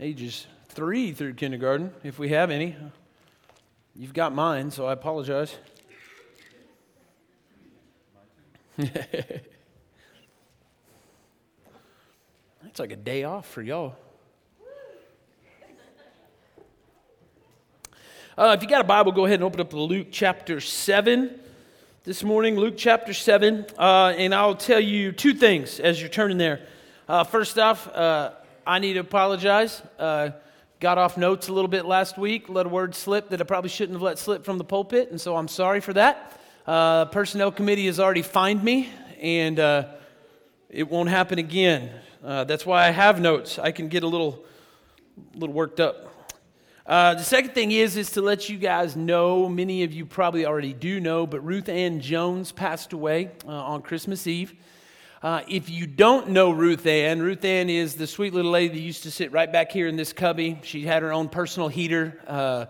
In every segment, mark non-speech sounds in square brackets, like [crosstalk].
ages three through kindergarten, if we have any. You've got mine, so I apologize. [laughs] it's like a day off for y'all. Uh, if you got a Bible, go ahead and open up to Luke chapter 7 this morning. Luke chapter 7. Uh, and I'll tell you two things as you're turning there. Uh, first off, uh, I need to apologize. Uh, got off notes a little bit last week, let a word slip that I probably shouldn't have let slip from the pulpit, and so I'm sorry for that. Uh, personnel committee has already fined me, and uh, it won't happen again. Uh, that's why I have notes. I can get a little, little worked up. Uh, the second thing is is to let you guys know. Many of you probably already do know, but Ruth Ann Jones passed away uh, on Christmas Eve. Uh, if you don't know Ruth Ann, Ruth Ann is the sweet little lady that used to sit right back here in this cubby. She had her own personal heater.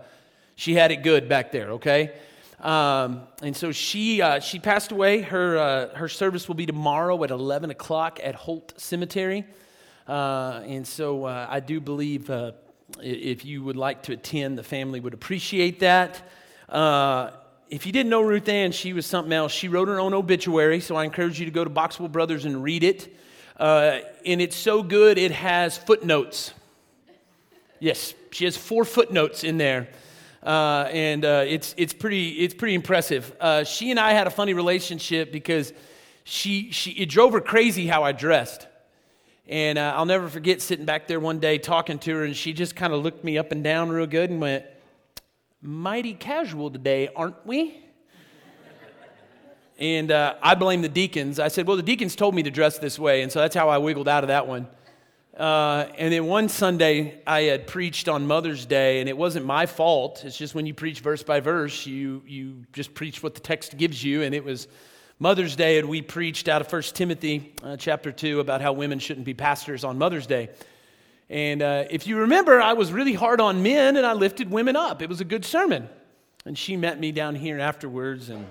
she had it good back there. Okay. Um, and so she, uh, she passed away. Her, uh, her service will be tomorrow at 11 o'clock at Holt Cemetery. Uh, and so uh, I do believe uh, if you would like to attend, the family would appreciate that. Uh, if you didn't know Ruth Ann, she was something else. She wrote her own obituary, so I encourage you to go to Boxwell Brothers and read it. and it's so good, it has footnotes. Yes, she has four footnotes in there. Uh, and uh, it's, it's, pretty, it's pretty impressive. Uh, she and I had a funny relationship because she, she, it drove her crazy how I dressed. And uh, I'll never forget sitting back there one day talking to her, and she just kind of looked me up and down real good and went, Mighty casual today, aren't we? and uh, I blame the deacons. I said, Well, the deacons told me to dress this way, and so that's how I wiggled out of that one. Uh, and then one Sunday, I had preached on Mother's Day, and it wasn't my fault. It's just when you preach verse by verse, you, you just preach what the text gives you. And it was Mother's Day, and we preached out of 1 Timothy uh, chapter 2 about how women shouldn't be pastors on Mother's Day. And uh, if you remember, I was really hard on men, and I lifted women up. It was a good sermon. And she met me down here afterwards and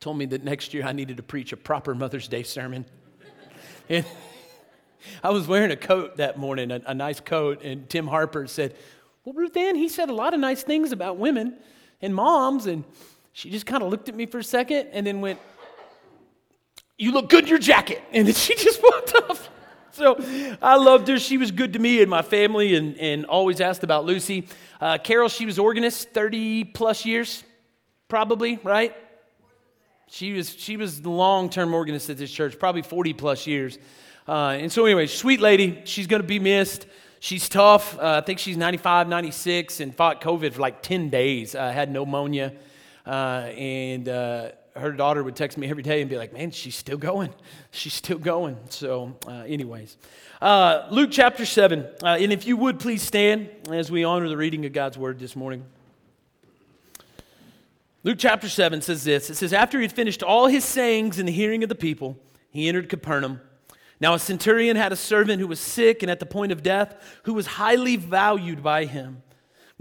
told me that next year I needed to preach a proper Mother's Day sermon. [laughs] and I was wearing a coat that morning, a, a, nice coat, and Tim Harper said, Well, Ruth Ann, he said a lot of nice things about women and moms. And she just kind of looked at me for a second and then went, You look good in your jacket. And then [laughs] she just walked off. [laughs] So I loved her. She was good to me and my family and, and always asked about Lucy. Uh, Carol, she was organist 30 plus years, probably, right? She was, she was the long term organist at this church, probably 40 plus years. Uh, and so, anyway, sweet lady, she's going to be missed. She's tough. Uh, I think she's 95, 96, and fought COVID for like 10 days. Uh, had pneumonia. Uh, and uh, her daughter would text me every day and be like, man, she's still going. She's still going. So, uh, anyways, Luke chapter 7. and if you would please stand as we honor the reading of God's word this morning. Luke chapter 7 says this It says, After he had finished all his sayings in the hearing of the people, he entered Capernaum. Now, a centurion had a servant who was sick and at the point of death, who was highly valued by him.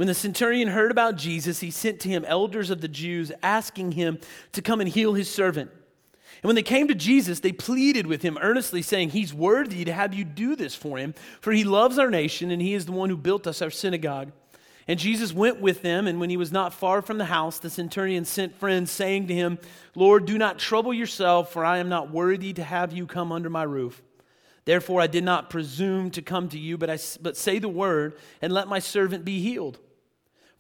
When the centurion heard about Jesus, he sent to him elders of the Jews, asking him to come and heal his servant. And when they came to Jesus, they pleaded with him earnestly, saying, He's worthy to have you do this for him, for he loves our nation, and he is the one who built us our synagogue. And Jesus went with them, and when he was not far from the house, the centurion sent friends, saying to him, Lord, do not trouble yourself, for I am not worthy to have you come under my roof. Therefore, I did not presume to come to you, but, I, but say the word, and let my servant be healed.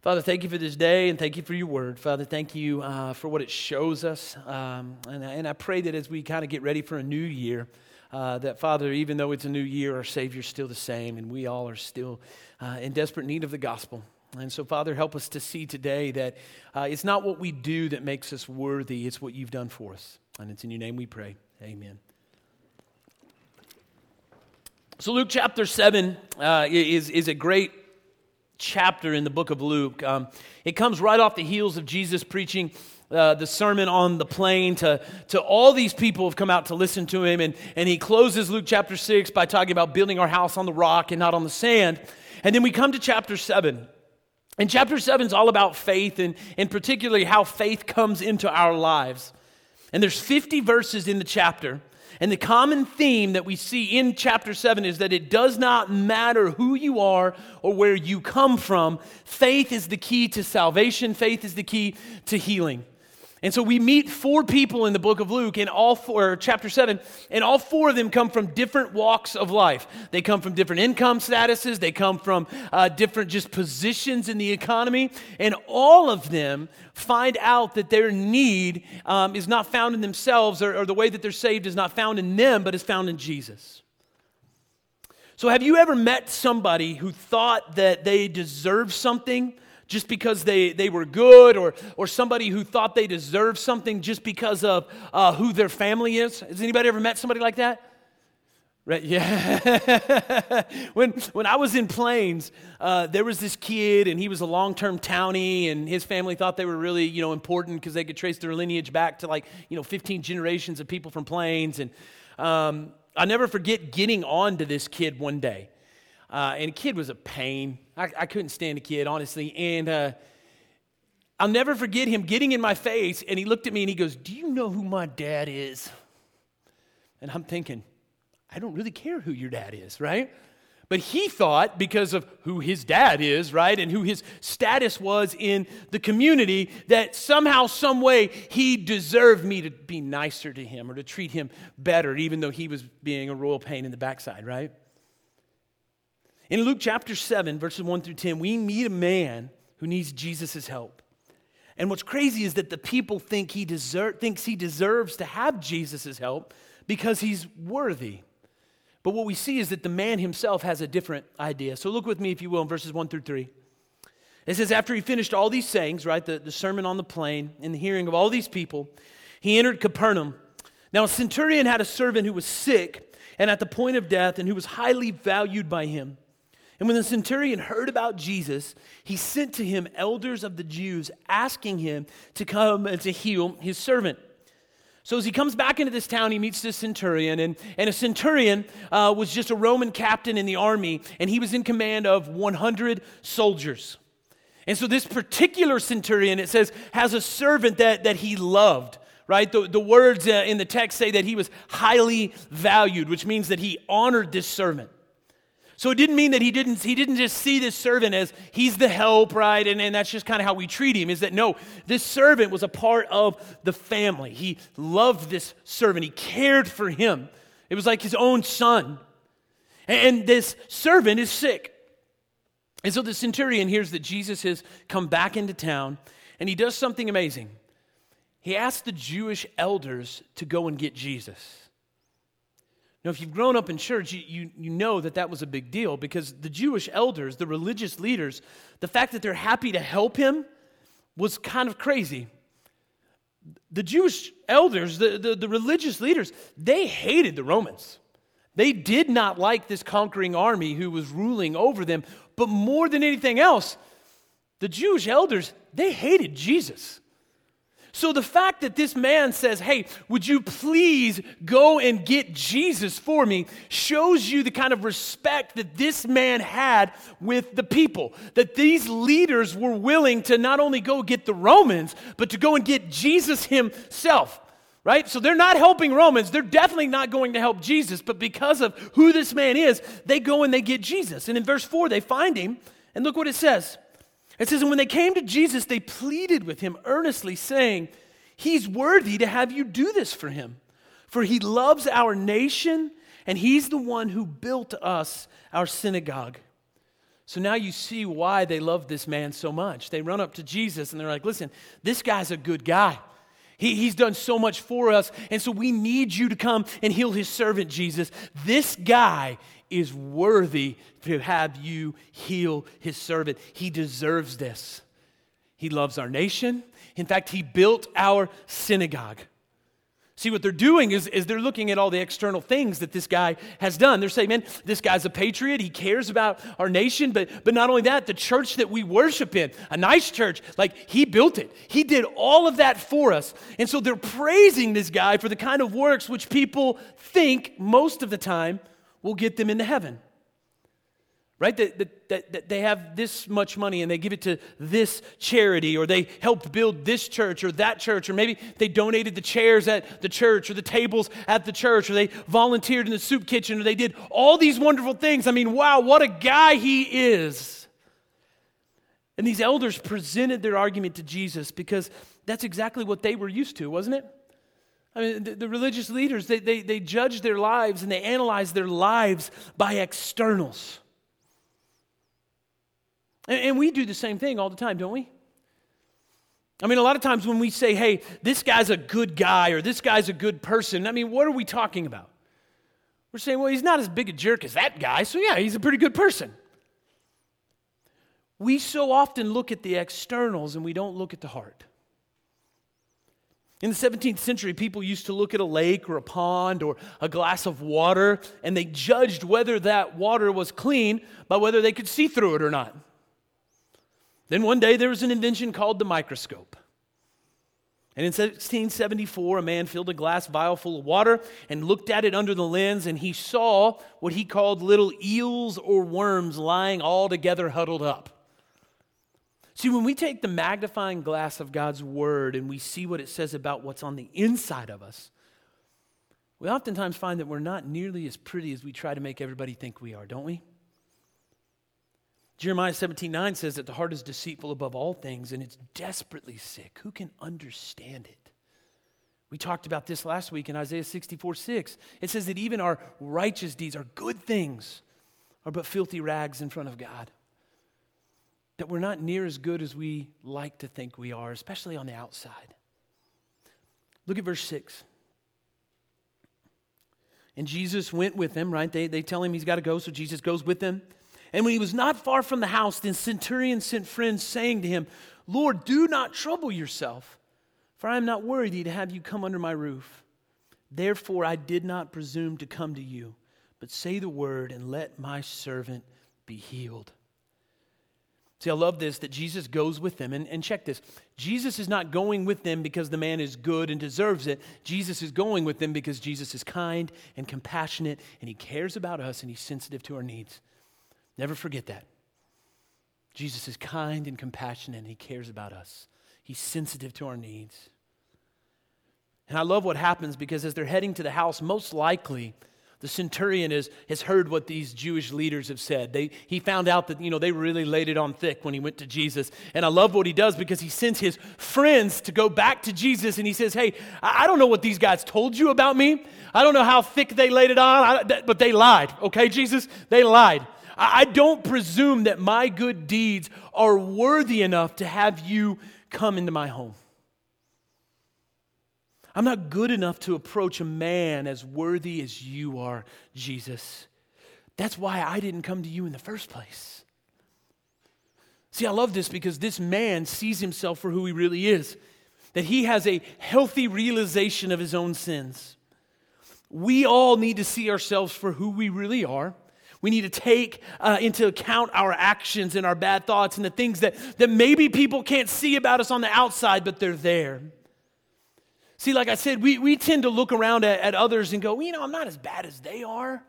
Father, thank you for this day and thank you for your word. Father, thank you uh, for what it shows us. Um, and, and, I pray that as we kind of get ready for a new year, uh, that Father, even though it's a new year, our Savior's still the same and we all are still uh, in desperate need of the gospel. And so, Father, help us to see today that uh, it's not what we do that makes us worthy, it's what you've done for us. And it's in your name we pray. Amen. So, Luke chapter 7 uh, is, is a great chapter in the book of Luke. Um, it comes right off the heels of Jesus preaching uh, the sermon on the plain to, to all these people who have come out to listen to him. And, and he closes Luke chapter 6 by talking about building our house on the rock and not on the sand. And then we come to chapter 7. And chapter 7 is all about faith and, and particularly how faith comes into our lives. And there's 50 verses in the chapter. And the common theme that we see in chapter 7 is that it does not matter who you are or where you come from. Faith is the key to salvation, faith is the key to healing. And so we meet four people in the book of Luke in all four, chapter 7, and all four of them come from different walks of life. They come from different income statuses, they come from uh, different just positions in the economy, and all of them find out that their need um, is not found in themselves, or, or the way that they're saved is not found in them, but is found in Jesus. So, have you ever met somebody who thought that they deserved something? Just because they, they were good or, or somebody who thought they deserved something just because of uh, who their family is. Has anybody ever met somebody like that? Right, yeah. [laughs] when, when I was in Plains, uh, there was this kid, and he was a long term townie, and his family thought they were really, you know, important because they could trace their lineage back to like, you know, 15 generations of people from Plains. And um, i never forget getting on to this kid one day. Uh, and a kid was a pain. I, I couldn't stand a kid, honestly. And uh, I'll never forget him getting in my face, and he looked at me and he goes, Do you know who my dad is? And I'm thinking, I don't really care who your dad is, right? But he thought, because of who his dad is, right, and who his status was in the community, that somehow, some way, he deserved me to be nicer to him or to treat him better, even though he was being a royal pain in the backside, right? In Luke chapter 7, verses 1 through 10, we meet a man who needs Jesus' help. And what's crazy is that the people think he deserve, thinks he deserves to have Jesus' help because he's worthy. But what we see is that the man himself has a different idea. So look with me, if you will, in verses 1 through 3. It says, After he finished all these sayings, right, the, the sermon on the plain, in the hearing of all these people, he entered Capernaum. Now, a centurion had a servant who was sick and at the point of death, and who was highly valued by him. And when the centurion heard about Jesus, he sent to him elders of the Jews, asking him to come and to heal his servant. So as he comes back into this town, he meets this centurion, and, and a centurion uh, was just a Roman captain in the army, and he was in command of 100 soldiers. And so this particular centurion, it says, has a servant that, that he loved right? The, the words uh, in the text say that he was highly valued, which means that he honored this servant. So it didn't mean that he didn't, he didn't just see this servant as he's the help, right? And, and that's just kind of how we treat him, is that no, this servant was a part of the family. He loved this servant, he cared for him. It was like his own son. And, and this servant is sick. And so the centurion hears that Jesus has come back into town, and he does something amazing. He asks the Jewish elders to go and get Jesus. Now, if you've grown up in church, you, you, you, know that that was a big deal because the Jewish elders, the religious leaders, the fact that they're happy to help him was kind of crazy. The Jewish elders, the, the, the religious leaders, they hated the Romans. They did not like this conquering army who was ruling over them. But more than anything else, the Jewish elders, they hated Jesus. So the fact that this man says, Hey, would you please go and get Jesus for me, shows you the kind of respect that this man had with the people. That these leaders were willing to not only go get the Romans, but to go and get Jesus himself. Right? So they're not helping Romans. They're definitely not going to help Jesus. But because of who this man is, they go and they get Jesus. And in verse 4, they find him. And look what it says. It says, And when they came to Jesus, they pleaded with him earnestly, saying, He's worthy to have you do this for him, for he loves our nation, and he's the one who built us our synagogue. So now you see why they love this man so much. They run up to Jesus and they're like, Listen, this guy's a good guy. He, he's done so much for us, and so we need you to come and heal his servant, Jesus. This guy is worthy to have you heal his servant. He deserves this. He loves our nation. In fact, he built our synagogue. See, what they're doing is, is they're looking at all the external things that this guy has done. They're saying, man, this guy's a patriot. He cares about our nation. But, but not only that, the church that we worship in, a nice church, like he built it. He did all of that for us. And so they're praising this guy for the kind of works which people think most of the time will get them into heaven right? That, that, that, they have this much money and they give it to this charity, or they helped build this church or that church, or maybe they donated the chairs at the church or the tables at the church, or they volunteered in the soup kitchen, or they did all these wonderful things. I mean, wow, what a guy he is. And these elders presented their argument to Jesus because that's exactly what they were used to, wasn't it? I mean, the, the religious leaders, they, they, they judged their lives and they analyzed their lives by externals. And, we do the same thing all the time, don't we? I mean, a lot of times when we say, hey, this guy's a good guy or this guy's a good person, I mean, what are we talking about? We're saying, well, he's not as big a jerk as that guy, so yeah, he's a pretty good person. We so often look at the externals and we don't look at the heart. In the 17th century, people used to look at a lake or a pond or a glass of water and they judged whether that water was clean by whether they could see through it or not. Then one day there was an invention called the microscope. And in 1674, a man filled a glass vial full of water and looked at it under the lens, and he saw what he called little eels or worms lying all together huddled up. See, when we take the magnifying glass of God's word and we see what it says about what's on the inside of us, we oftentimes find that we're not nearly as pretty as we try to make everybody think we are, don't we? Jeremiah 17 9 says that the heart is deceitful above all things and it's desperately sick. Who can understand it? We talked about this last week in Isaiah 64 6. It says that even our righteous deeds, our good things, are but filthy rags in front of God. That we're not near as good as we like to think we are, especially on the outside. Look at verse 6. And Jesus went with them, right? They, they tell him he's got to go, so Jesus goes with them. And when he was not far from the house, the centurion sent friends, saying to him, Lord, do not trouble yourself, for I am not worthy to have you come under my roof. Therefore, I did not presume to come to you, but say the word, and let my servant be healed. See, I love this that Jesus goes with them. And, and check this Jesus is not going with them because the man is good and deserves it. Jesus is going with them because Jesus is kind and compassionate, and he cares about us, and he's sensitive to our needs. Never forget that. Jesus is kind and compassionate, and he cares about us. He's sensitive to our needs. And I love what happens because as they're heading to the house, most likely the centurion is, has heard what these Jewish leaders have said. They, he found out that, you know, they really laid it on thick when he went to Jesus. And I love what he does because he sends his friends to go back to Jesus and he says, hey, I don't know what these guys told you about me. I don't know how thick they laid it on, but they lied. Okay, Jesus? They lied. I don't presume that my good deeds are worthy enough to have you come into my home. I'm not good enough to approach a man as worthy as you are, Jesus. That's why I didn't come to you in the first place. See, I love this because this man sees himself for who he really is, that he has a healthy realization of his own sins. We all need to see ourselves for who we really are we need to take uh, into account our actions and our bad thoughts and the things that, that maybe people can't see about us on the outside, but they're there. See, like I said, we, we tend to look around at, at others and go, well, you know, I'm not as bad as they are.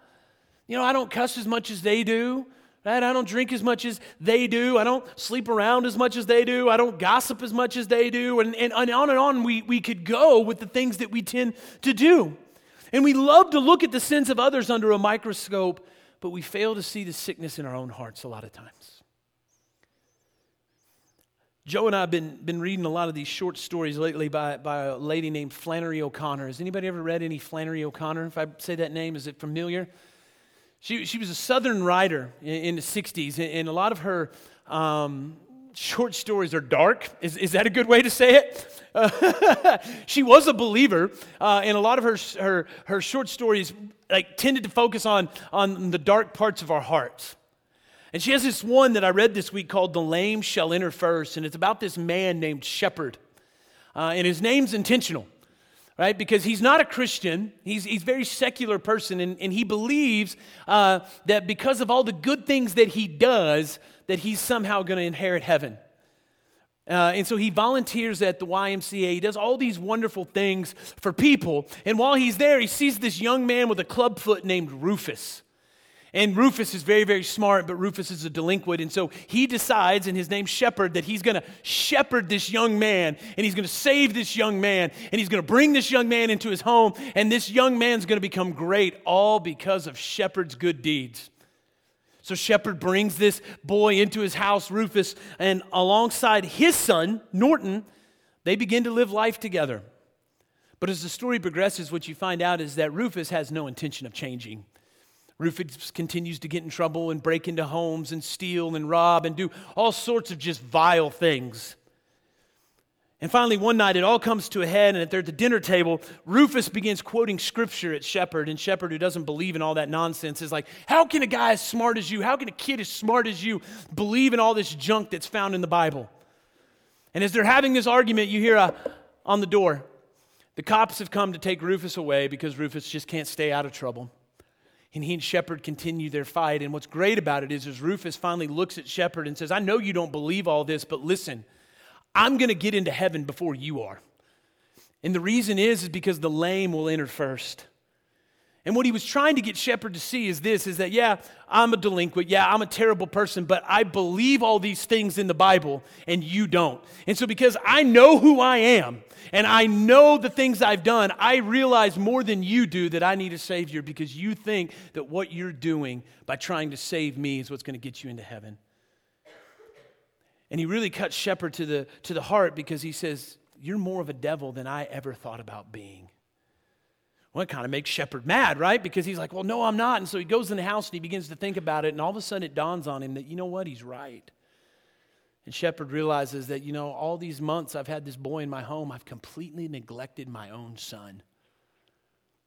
You know, I don't cuss as much as they do. Right? I don't drink as much as they do. I don't sleep around as much as they do. I don't gossip as much as they do. And, and, and on and on we, we could go with the things that we tend to do. And we love to look at the sins of others under a microscope but we fail to see the sickness in our own hearts a lot of times. Joe and I have been, been reading a lot of these short stories lately by, by a lady named Flannery O'Connor. Has anybody ever read any Flannery O'Connor? If I say that name, is it familiar? She, she was a Southern writer in, in the 60s, and a lot of her um, short stories are dark. Is, is that a good way to say it? [laughs] She was a believer, uh, and a lot of her, her, her short stories like tended to focus on, on the dark parts of our hearts. And she has this one that I read this week called The Lame Shall Enter First, and it's about this man named Shepherd. Uh, and his name's intentional. right? Because he's not a Christian. He's, he's a very secular person, and, and he believes uh, that because of all the good things that he does, that he's somehow going to inherit heaven. Uh, and so he volunteers at the YMCA. He does all these wonderful things for people. And while he's there, he sees this young man with a club foot named Rufus. And Rufus is very, very smart, but Rufus is a delinquent. And so he decides, and his name's Shepherd, that he's going to shepherd this young man, and he's going to save this young man, and he's going to bring this young man into his home, and this young man's going to become great, all because of Shepherd's good deeds. So Shepherd brings this boy into his house, Rufus, and alongside his son, Norton, they begin to live life together. But as the story progresses, what you find out is that Rufus has no intention of changing. Rufus continues to get in trouble and break into homes and steal and rob and do all sorts of just vile things. And finally, one night it all comes to a head, and they're at the dinner table. Rufus begins quoting scripture at Shepherd, and Shepherd, who doesn't believe in all that nonsense, is like, How can a guy as smart as you, how can a kid as smart as you believe in all this junk that's found in the Bible? And as they're having this argument, you hear a, on the door, the cops have come to take Rufus away because Rufus just can't stay out of trouble. And he and Shepherd continue their fight. And what's great about it is, is Rufus finally looks at Shepherd and says, I know you don't believe all this, but listen, I'm going to get into heaven before you are. And the reason is, is because the lame will enter first. And what he was trying to get Shepherd to see is this is that, yeah, I'm a delinquent. Yeah, I'm a terrible person, but I believe all these things in the Bible and you don't. And so, because I know who I am and I know the things I've done, I realize more than you do that I need a Savior because you think that what you're doing by trying to save me is what's going to get you into heaven. And he really cuts Shepherd to the, to the heart because he says, You're more of a devil than I ever thought about being. Well, it kind of makes Shepherd mad, right? Because he's like, Well, no, I'm not. And so he goes in the house and he begins to think about it. And all of a sudden it dawns on him that, you know what? He's right. And Shepherd realizes that, you know, all these months I've had this boy in my home, I've completely neglected my own son.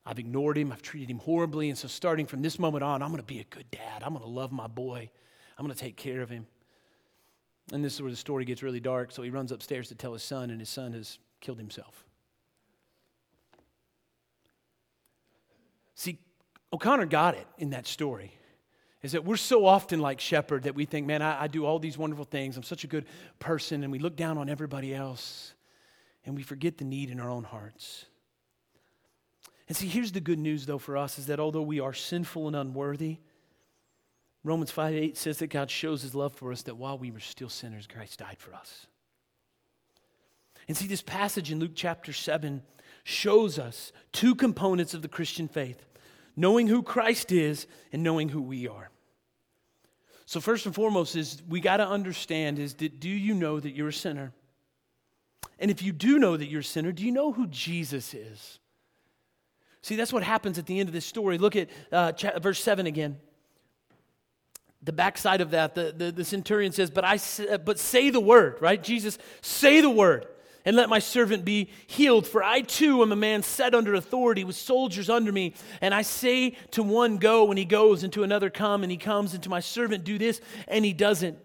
I've ignored him, I've treated him horribly. And so, starting from this moment on, I'm going to be a good dad. I'm going to love my boy, I'm going to take care of him. And this is where the story gets really dark. So, he runs upstairs to tell his son, and his son has killed himself. See, O'Connor got it in that story. Is that we're so often like Shepherd that we think, man, I, I do all these wonderful things. I'm such a good person. And we look down on everybody else and we forget the need in our own hearts. And see, here's the good news, though, for us is that although we are sinful and unworthy, Romans 5 8 says that God shows his love for us that while we were still sinners, Christ died for us. And see, this passage in Luke chapter 7 shows us two components of the Christian faith knowing who Christ is and knowing who we are. So, first and foremost, is we got to understand is that do you know that you're a sinner? And if you do know that you're a sinner, do you know who Jesus is? See, that's what happens at the end of this story. Look at uh, verse 7 again. The backside of that, the, the, the centurion says, but, I, uh, but say the word, right? Jesus, say the word and let my servant be healed. For I too am a man set under authority with soldiers under me. And I say to one, Go, and he goes, and to another, Come, and he comes, and to my servant, Do this, and he doesn't.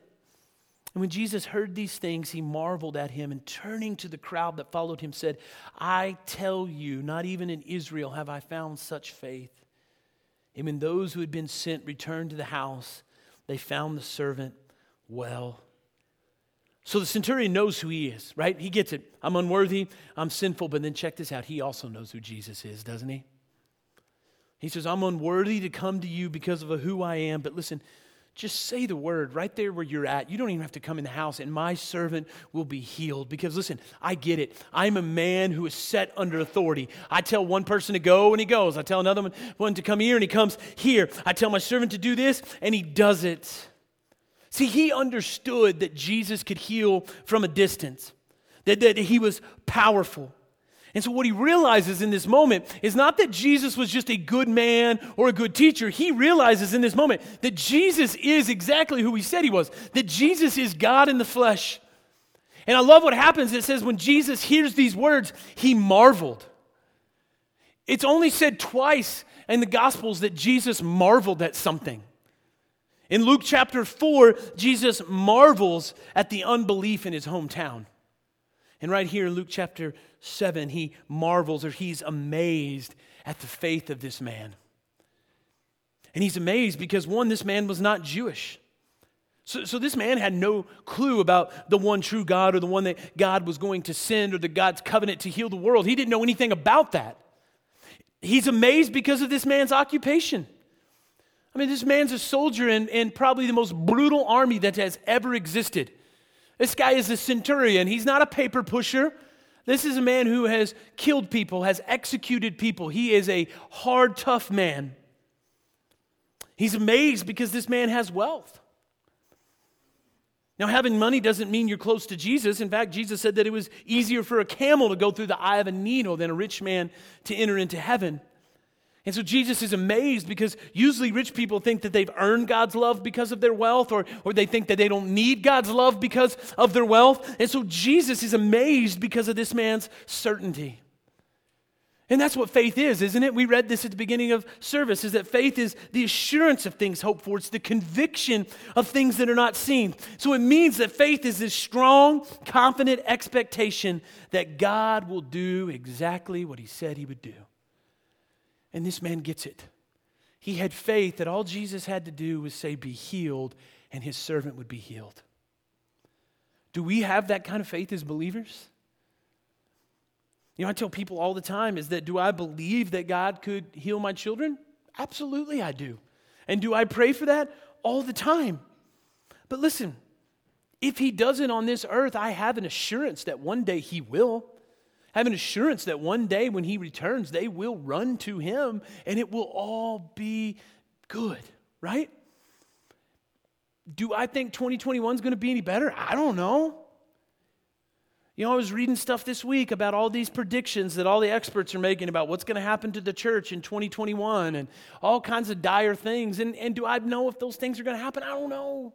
And when Jesus heard these things, he marveled at him, and turning to the crowd that followed him, said, I tell you, not even in Israel have I found such faith. And when those who had been sent returned to the house, they found the servant well. So the centurion knows who he is, right? He gets it. I'm unworthy, I'm sinful, but then check this out. He also knows who Jesus is, doesn't he? He says, I'm unworthy to come to you because of who I am, but listen, just say the word right there where you're at. You don't even have to come in the house, and my servant will be healed. Because listen, I get it. I'm a man who is set under authority. I tell one person to go, and he goes. I tell another one to come here, and he comes here. I tell my servant to do this, and he does it. See, he understood that Jesus could heal from a distance, that, that he was powerful. And so, what he realizes in this moment is not that Jesus was just a good man or a good teacher. He realizes in this moment that Jesus is exactly who he said he was, that Jesus is God in the flesh. And I love what happens. It says, when Jesus hears these words, he marveled. It's only said twice in the Gospels that Jesus marveled at something. In Luke chapter 4, Jesus marvels at the unbelief in his hometown. And right here in Luke chapter 7, he marvels or he's amazed at the faith of this man. And he's amazed because, one, this man was not Jewish. So, so this man had no clue about the one true God or the one that God was going to send or the God's covenant to heal the world. He didn't know anything about that. He's amazed because of this man's occupation. I mean, this man's a soldier in, in probably the most brutal army that has ever existed. This guy is a centurion. He's not a paper pusher. This is a man who has killed people, has executed people. He is a hard, tough man. He's amazed because this man has wealth. Now, having money doesn't mean you're close to Jesus. In fact, Jesus said that it was easier for a camel to go through the eye of a needle than a rich man to enter into heaven. And so Jesus is amazed because usually rich people think that they've earned God's love because of their wealth, or, or they think that they don't need God's love because of their wealth. And so Jesus is amazed because of this man's certainty. And that's what faith is, isn't it? We read this at the beginning of service is that faith is the assurance of things hoped for. It's the conviction of things that are not seen. So it means that faith is this strong, confident expectation that God will do exactly what he said he would do. And this man gets it. He had faith that all Jesus had to do was say, Be healed, and his servant would be healed. Do we have that kind of faith as believers? You know, I tell people all the time is that do I believe that God could heal my children? Absolutely, I do. And do I pray for that? All the time. But listen, if he doesn't on this earth, I have an assurance that one day he will have an assurance that one day when he returns, they will run to him and it will all be good, right? Do I think 2021 is going to be any better? I don't know. You know, I was reading stuff this week about all these predictions that all the experts are making about what's going to happen to the church in 2021 and all kinds of dire things. And, and do I know if those things are going to happen? I don't know.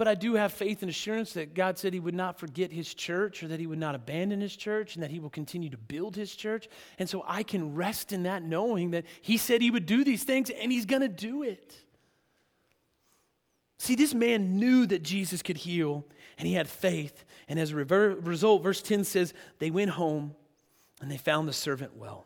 But I do have faith and assurance that God said He would not forget His church or that He would not abandon His church and that He will continue to build His church. And so I can rest in that knowing that He said He would do these things and He's going to do it. See, this man knew that Jesus could heal and he had faith. And as a result, verse 10 says, they went home and they found the servant well.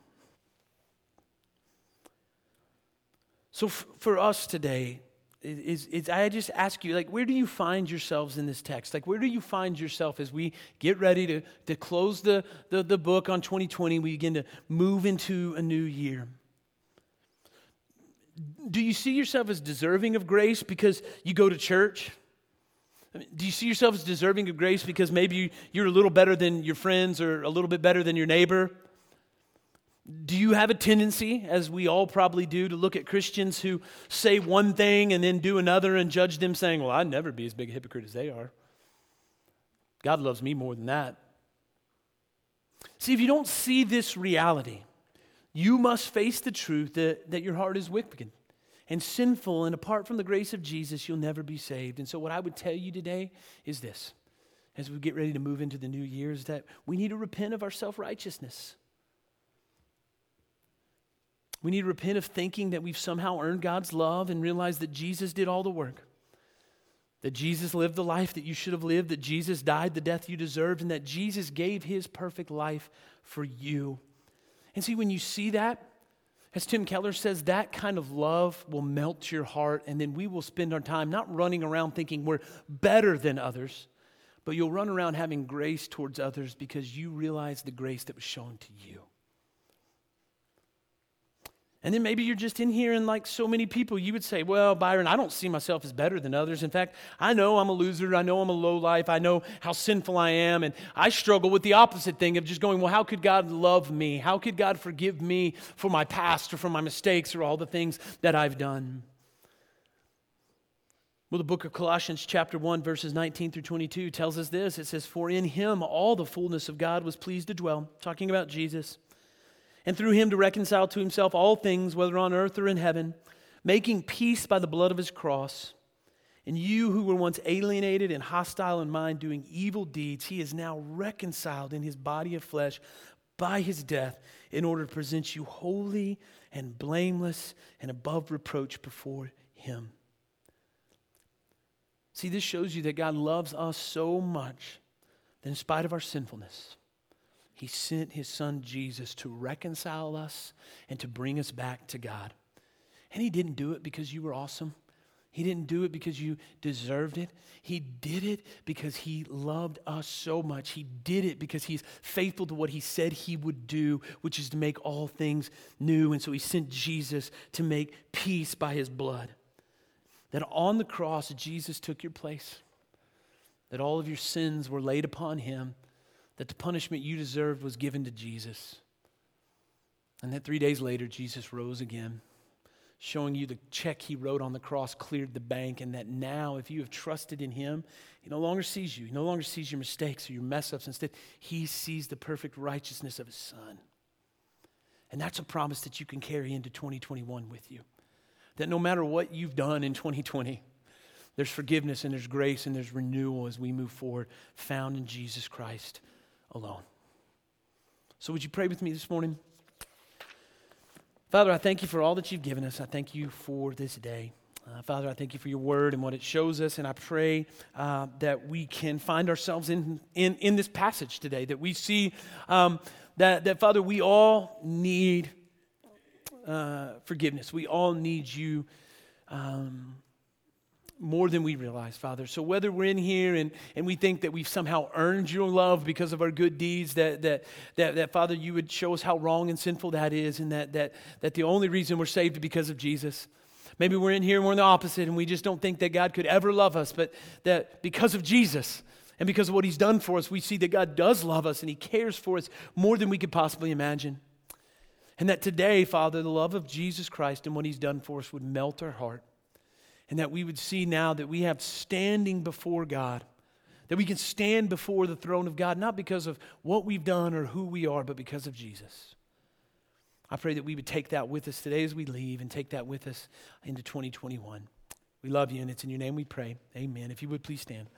So, f- for us today, is, is I just ask you, like, where do you find yourselves in this text? Like, where do you find yourself as we get ready to, to close the, the, the book on 2020? We begin to move into a new year. Do you see yourself as deserving of grace because you go to church? do you see yourself as deserving of grace because maybe you're a little better than your friends or a little bit better than your neighbor? Do you have a tendency, as we all probably do, to look at Christians who say one thing and then do another and judge them, saying, Well, I'd never be as big a hypocrite as they are? God loves me more than that. See, if you don't see this reality, you must face the truth that, that your heart is wicked and sinful, and apart from the grace of Jesus, you'll never be saved. And so, what I would tell you today is this as we get ready to move into the new year, is that we need to repent of our self righteousness. We need to repent of thinking that we've somehow earned God's love and realize that Jesus did all the work. That Jesus lived the life that you should have lived, that Jesus died the death you deserved, and that Jesus gave his perfect life for you. And see, when you see that, as Tim Keller says, that kind of love will melt your heart, and then we will spend our time not running around thinking we're better than others, but you'll run around having grace towards others because you realize the grace that was shown to you. And then maybe you're just in here and like so many people, you would say, Well, Byron, I don't see myself as better than others. In fact, I know I'm a loser. I know I'm a low life. I know how sinful I am. And I struggle with the opposite thing of just going, Well, how could God love me? How could God forgive me for my past or for my mistakes or all the things that I've done? Well, the book of Colossians, chapter 1, verses 19 through 22, tells us this. It says, For in him all the fullness of God was pleased to dwell, talking about Jesus and through him to reconcile to himself all things, whether on earth or in heaven, making peace by the blood of his cross. And you who were once alienated and hostile in mind, doing evil deeds, he is now reconciled in his body of flesh by his death in order to present you holy and blameless and above reproach before him. See, this shows you that God loves us so much that in spite of our sinfulness, He sent his son Jesus to reconcile us and to bring us back to God. And he didn't do it because you were awesome. He didn't do it because you deserved it. He did it because He loved us so much. He did it because He's faithful to what He said He would do, which is to make all things new. And so He sent Jesus to make peace by His blood. That on the cross, Jesus took your place, that all of your sins were laid upon Him, that the punishment you deserved was given to Jesus. And that three days later, Jesus rose again showing you the check he wrote on the cross cleared the bank, and that now, if you have trusted in him, he no longer sees you. He no longer sees your mistakes or your mess ups. Instead, he sees the perfect righteousness of his son. And that's a promise that you can carry into 2021 with you. That no matter what you've done in 2020, there's forgiveness and there's grace and there's renewal as we move forward, found in Jesus Christ alone. So, would you pray with me this morning? Father, I thank you for all that you've given us. I thank you for this day. Uh, Father, I thank you for your word and what it shows us, and I pray uh, that we can find ourselves in, in, in this passage today, that we see um, that, that, Father, we all need uh, forgiveness. We all need you um, more than we realize, Father. So whether we're in here and, and we think that we've somehow earned your love because of our good deeds, that, that, that, that Father, you would show us how wrong and sinful that is, and that, that, that the only reason we're saved is because of Jesus. Maybe we're in here and we're in the opposite, and we just don't think that God could ever love us, but that because of Jesus and because of what He's done for us, we see that God does love us and He cares for us more than we could possibly imagine. And that today, Father, the love of Jesus Christ and what He's done for us would melt our heart and that we would see now that we have standing before God, that we can stand before the throne of God, not because of what we've done or who we are, but because of Jesus. I pray that we would take that with us today as we leave and take that with us into 2021. We love you, and it's in your name we pray. Amen. If you would please stand.